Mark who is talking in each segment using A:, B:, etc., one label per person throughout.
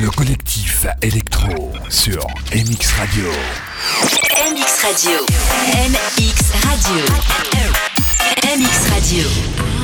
A: Le collectif électro sur MX Radio.
B: MX Radio. MX Radio. MX Radio.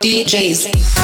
C: DJs.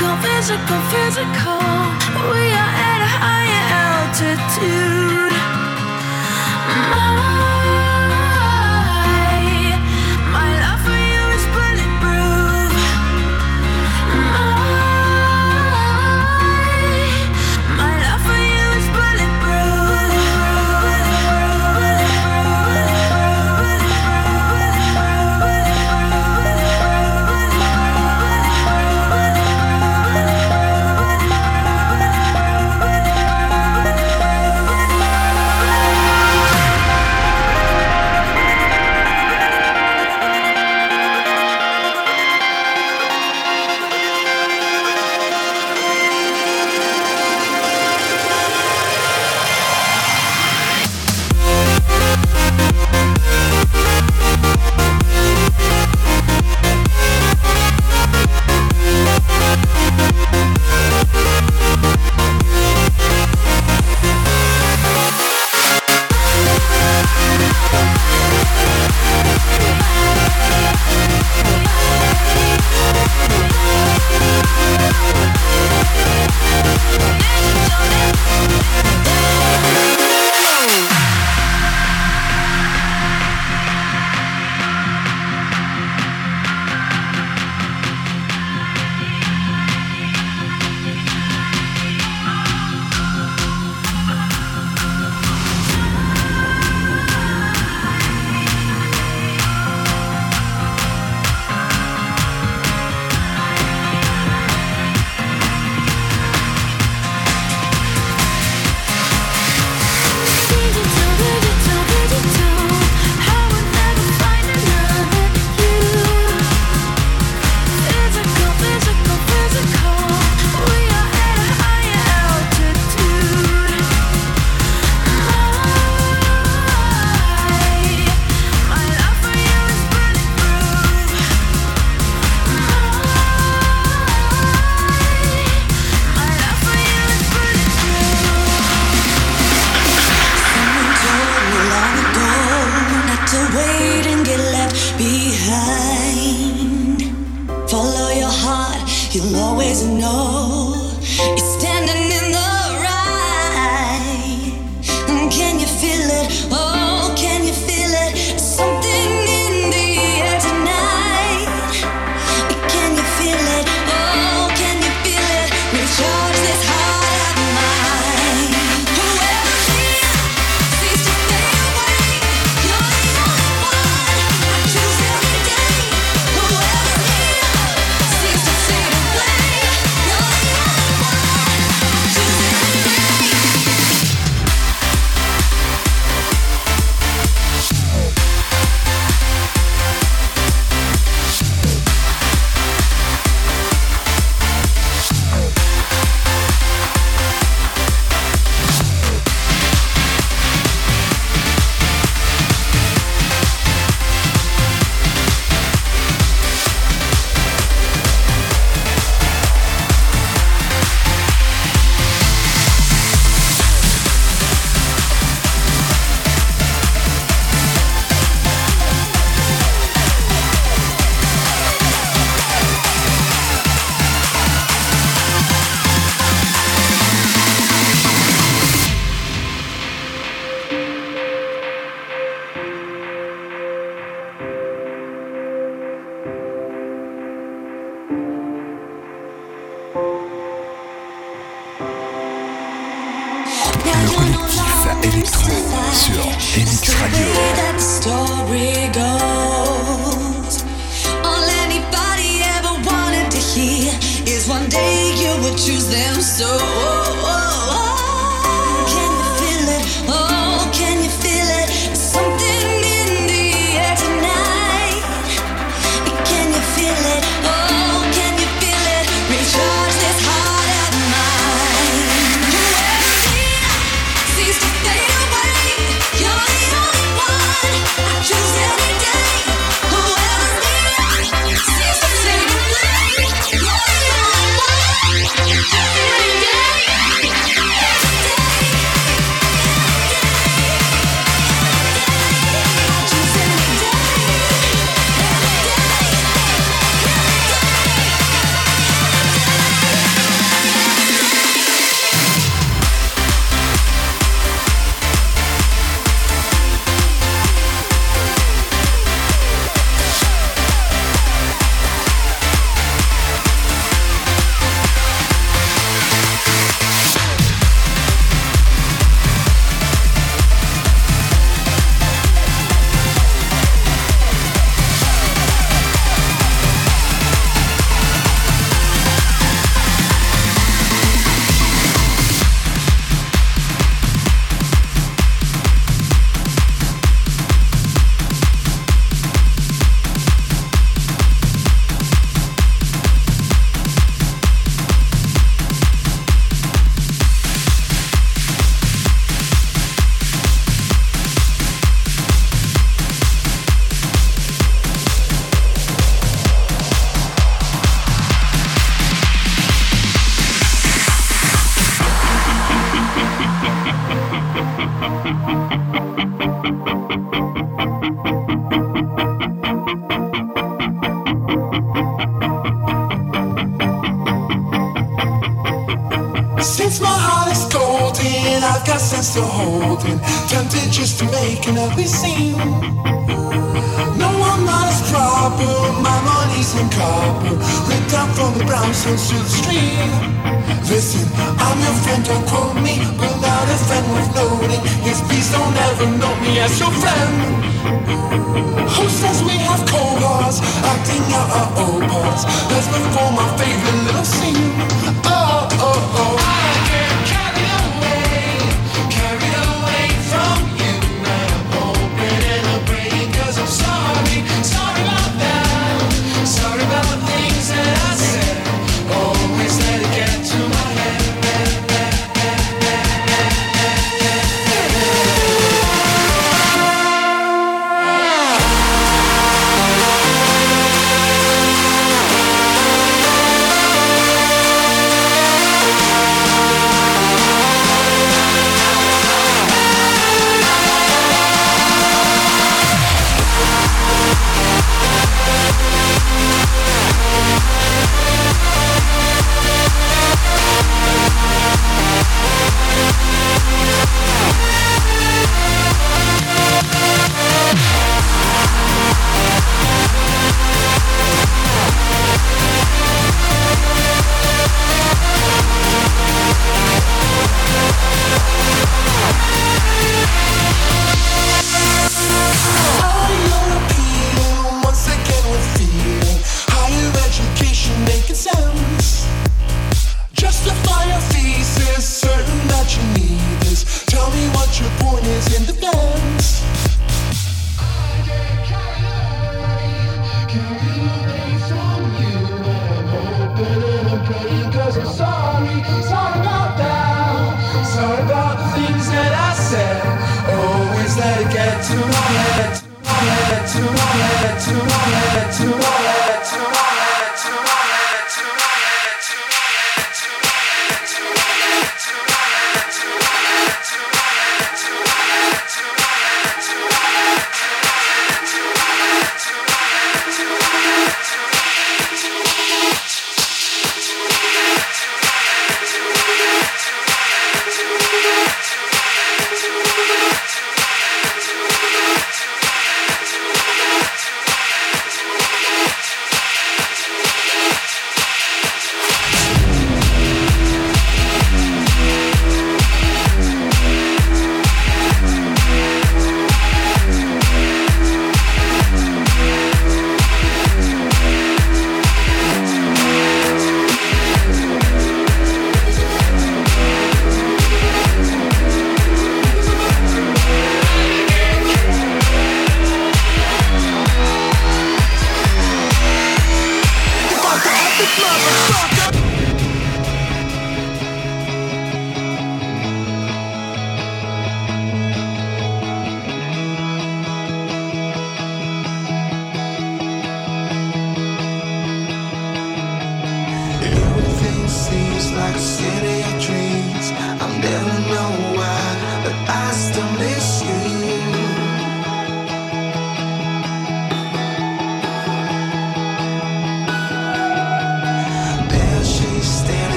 C: physical, physical, physical. We are at a
D: higher altitude. Mama.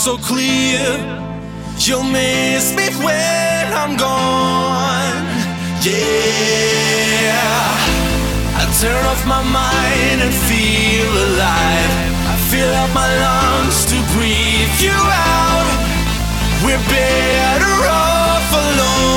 D: So clear. You'll miss me when I'm gone. Yeah. I turn off my mind and feel alive. I fill up my lungs to breathe you out. We're better off alone.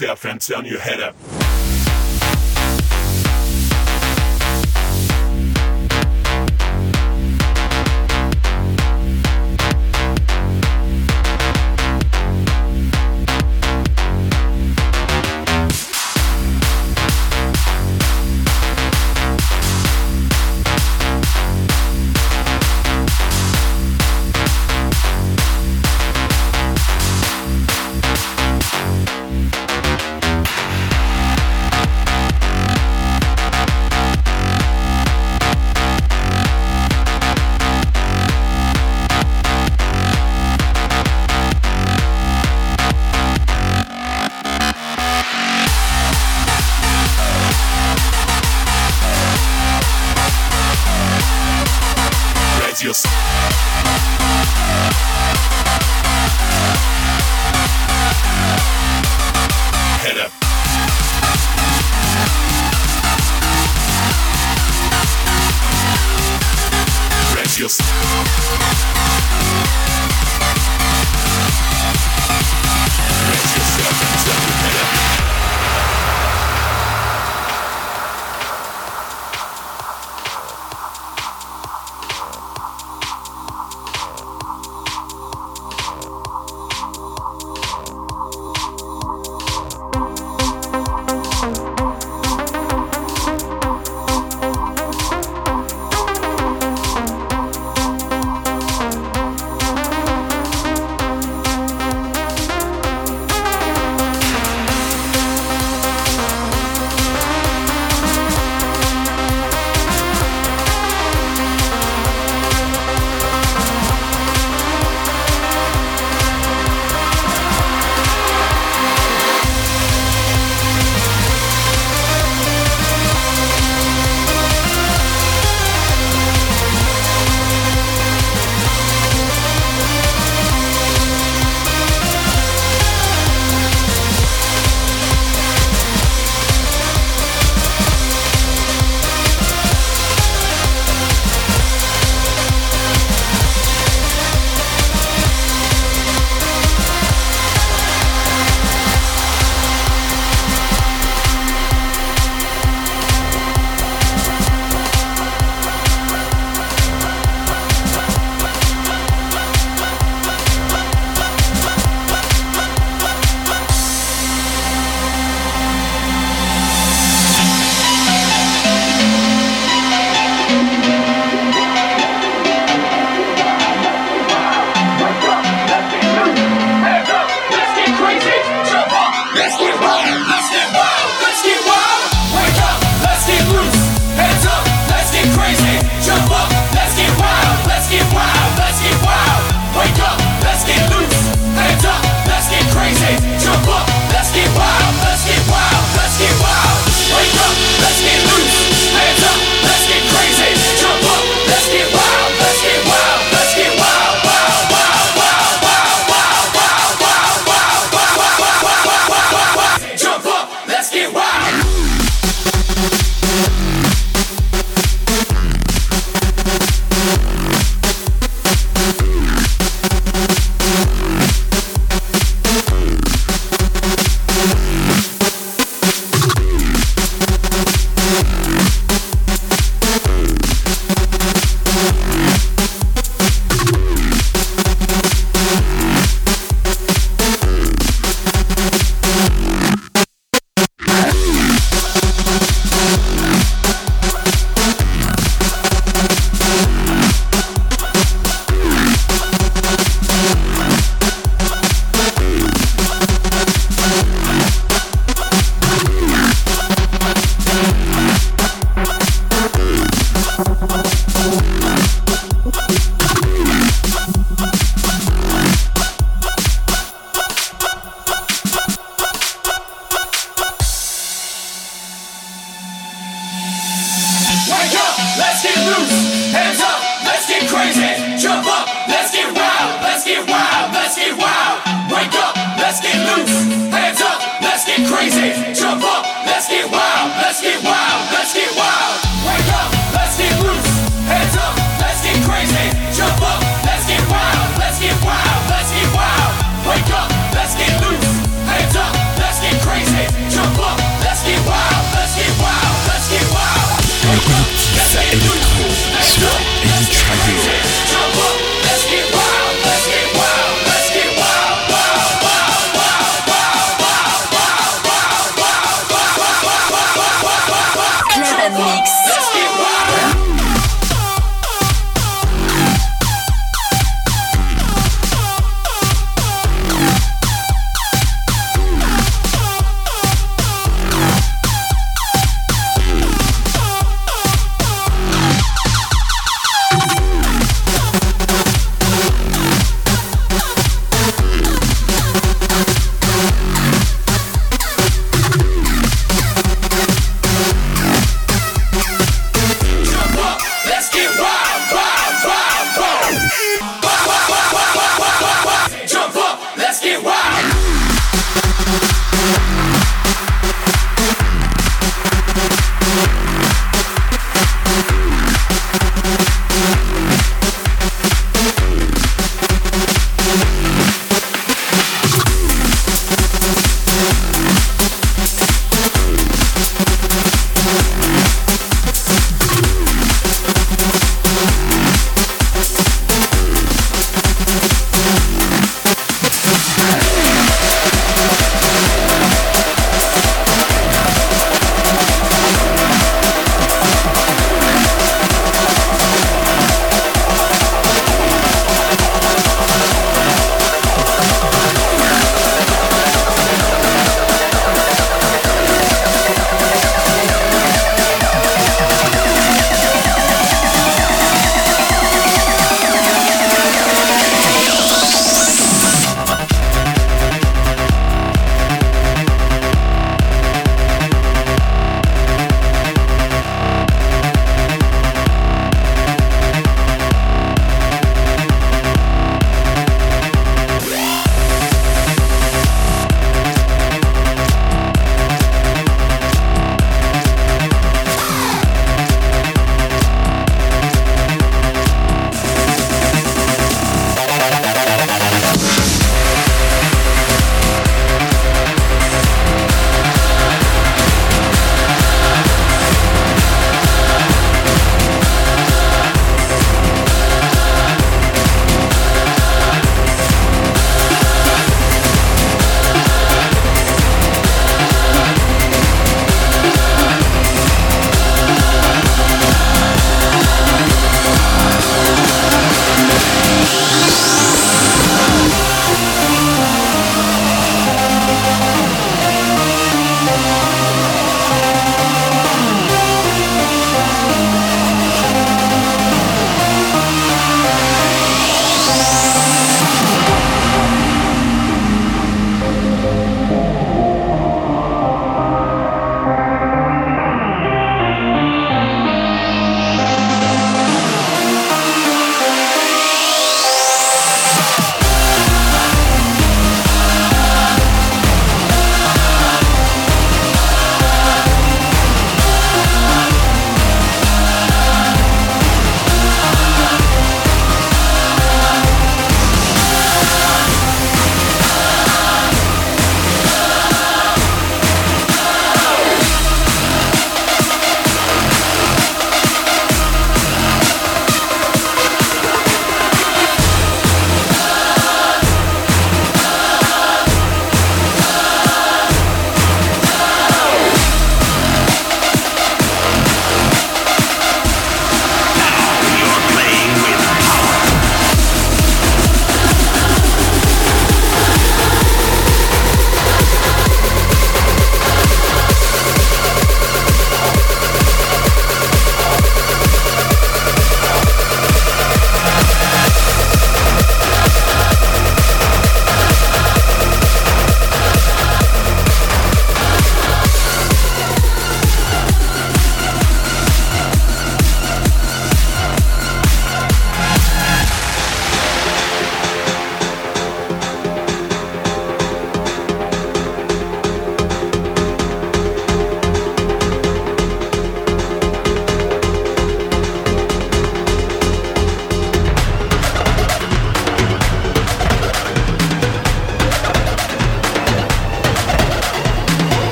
E: Yourself and turn your head up.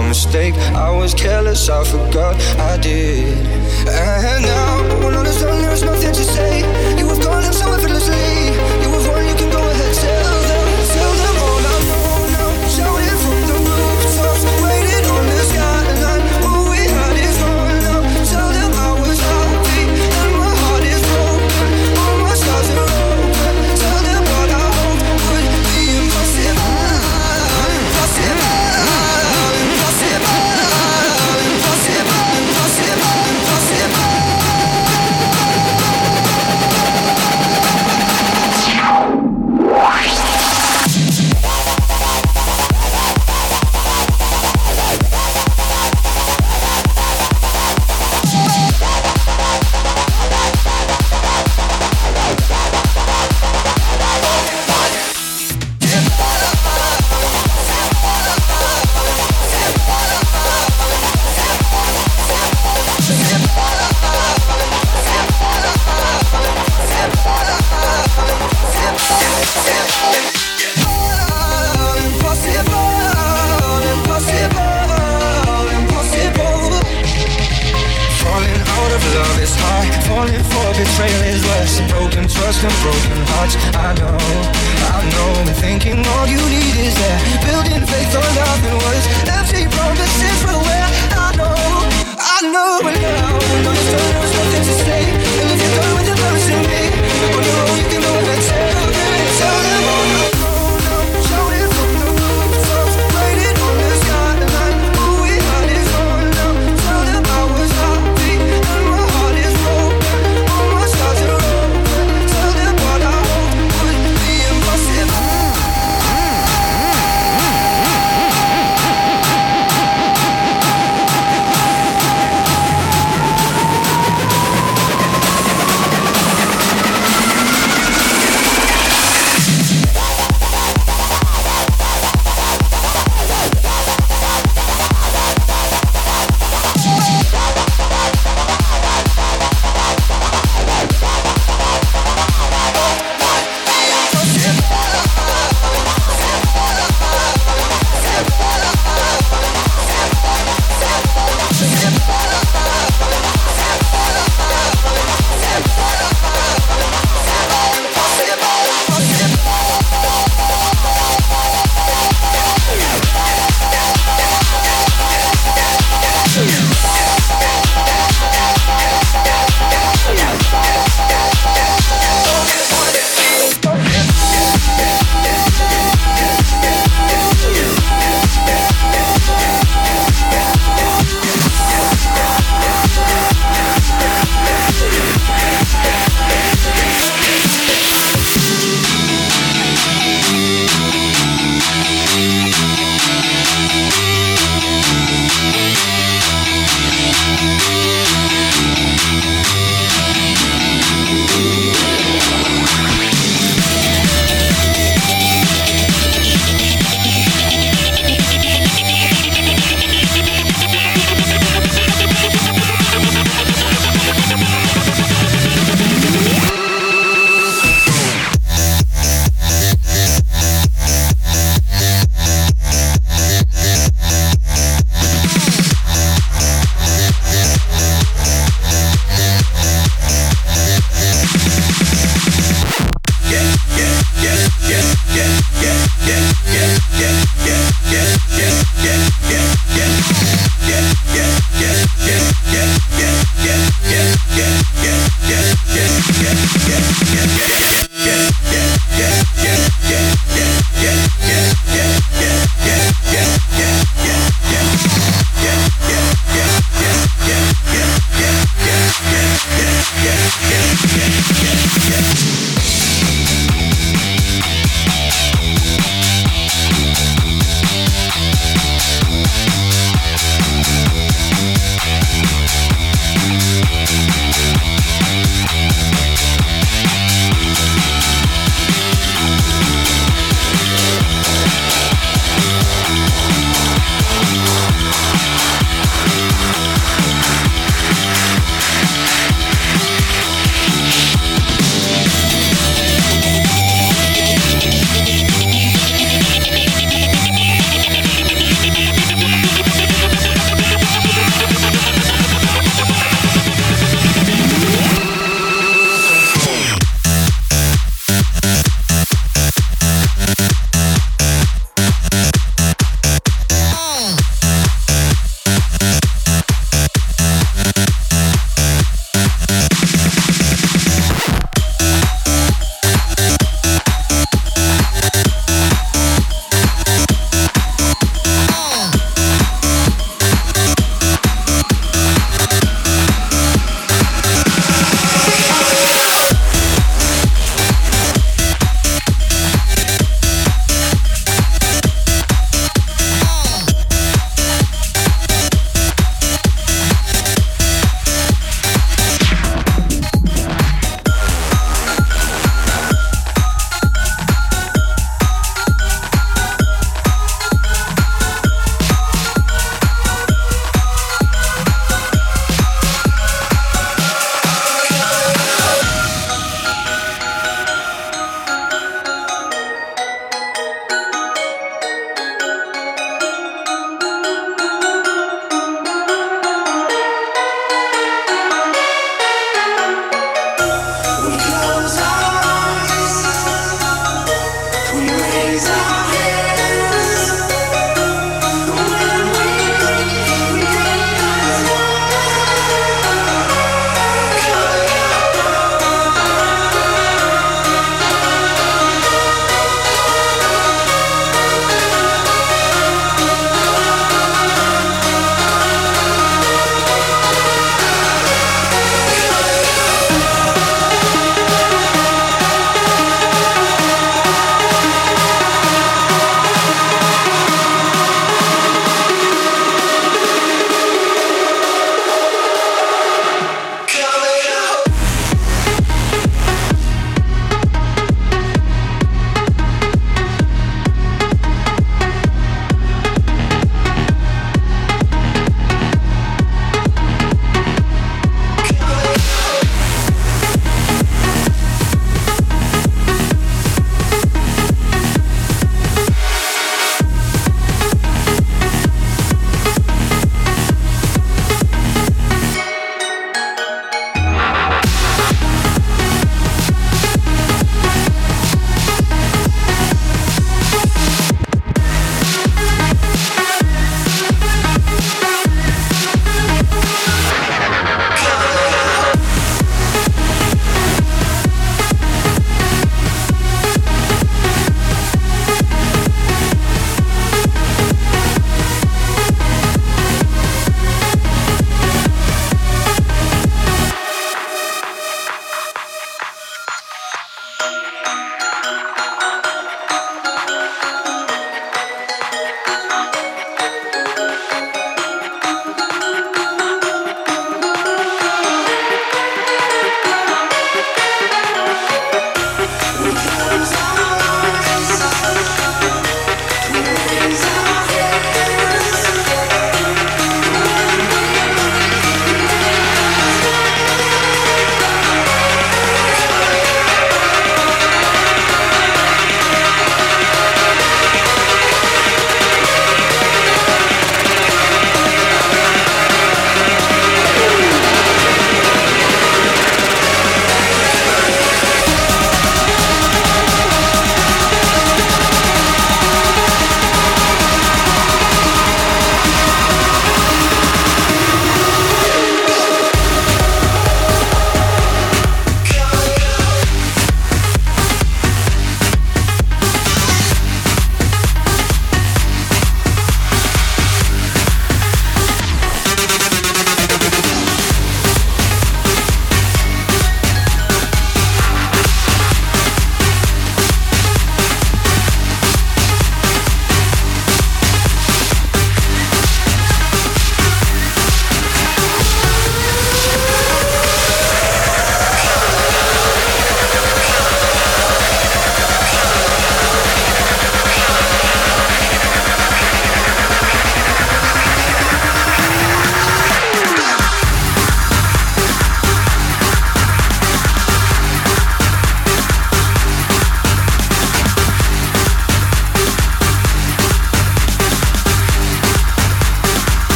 F: my mistake. I was careless, I forgot I did. And now, when all is done, there is nothing to say. You have gone up so effortlessly.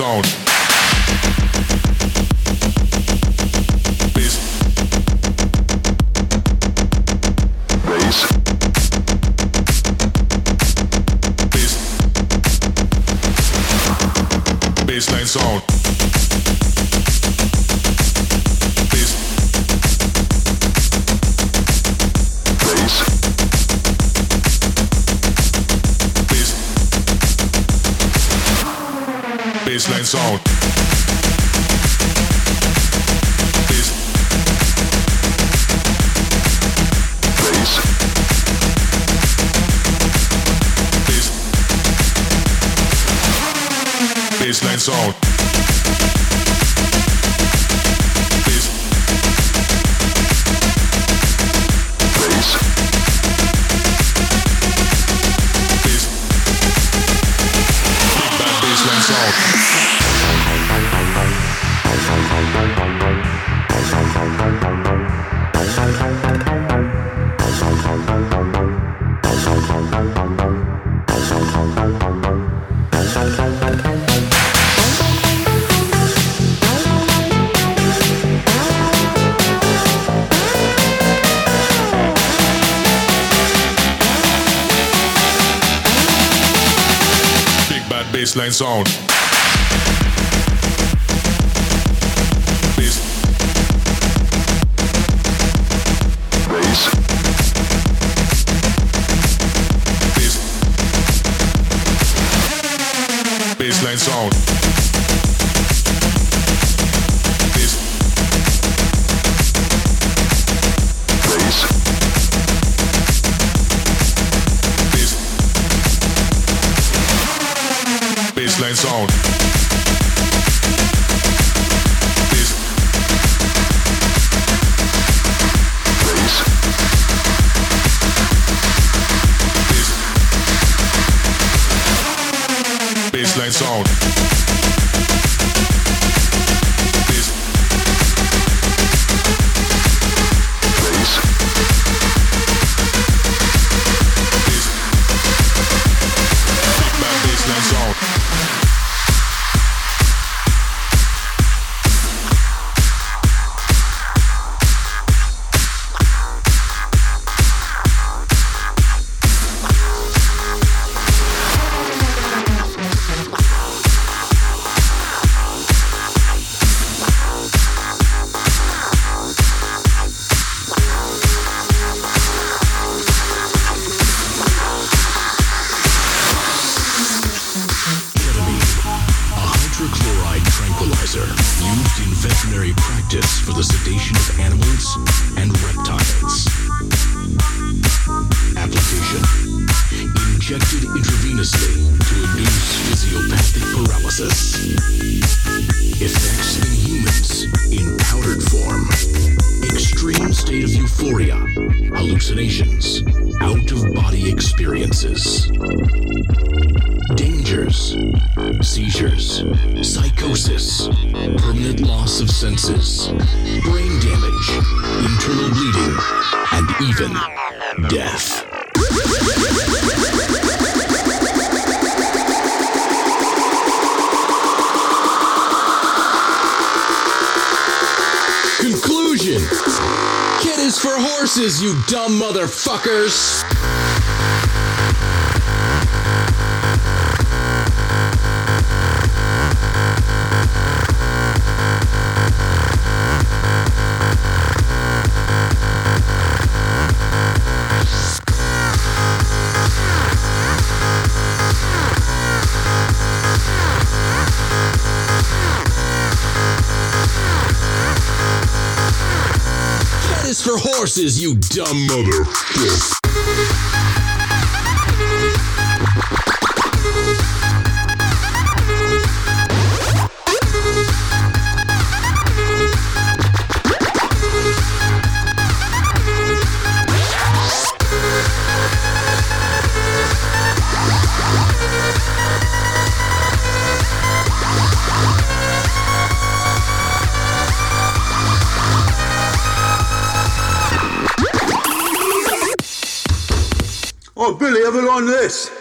F: zone. zone. you
D: dumb motherfuckers! horses, you dumb motherfucker.
G: devil on this.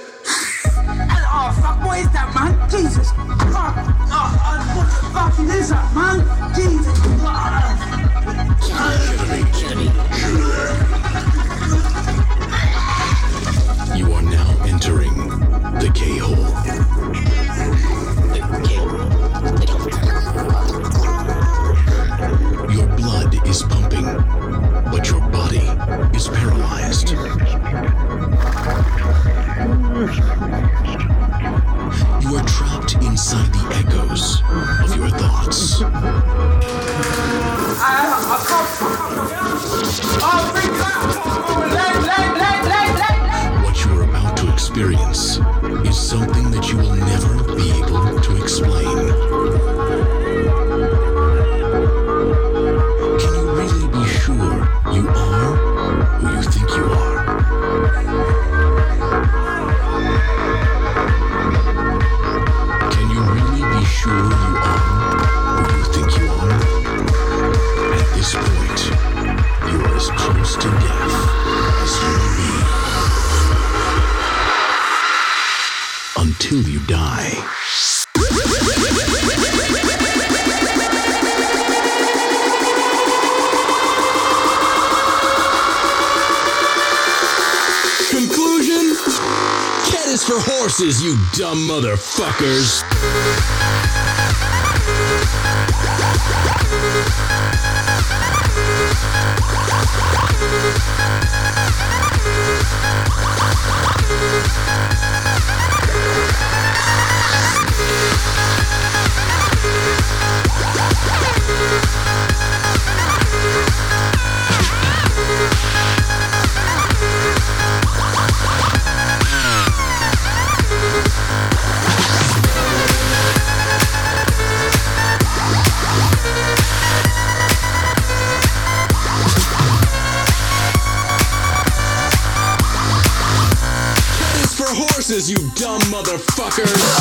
D: Motherfuckers.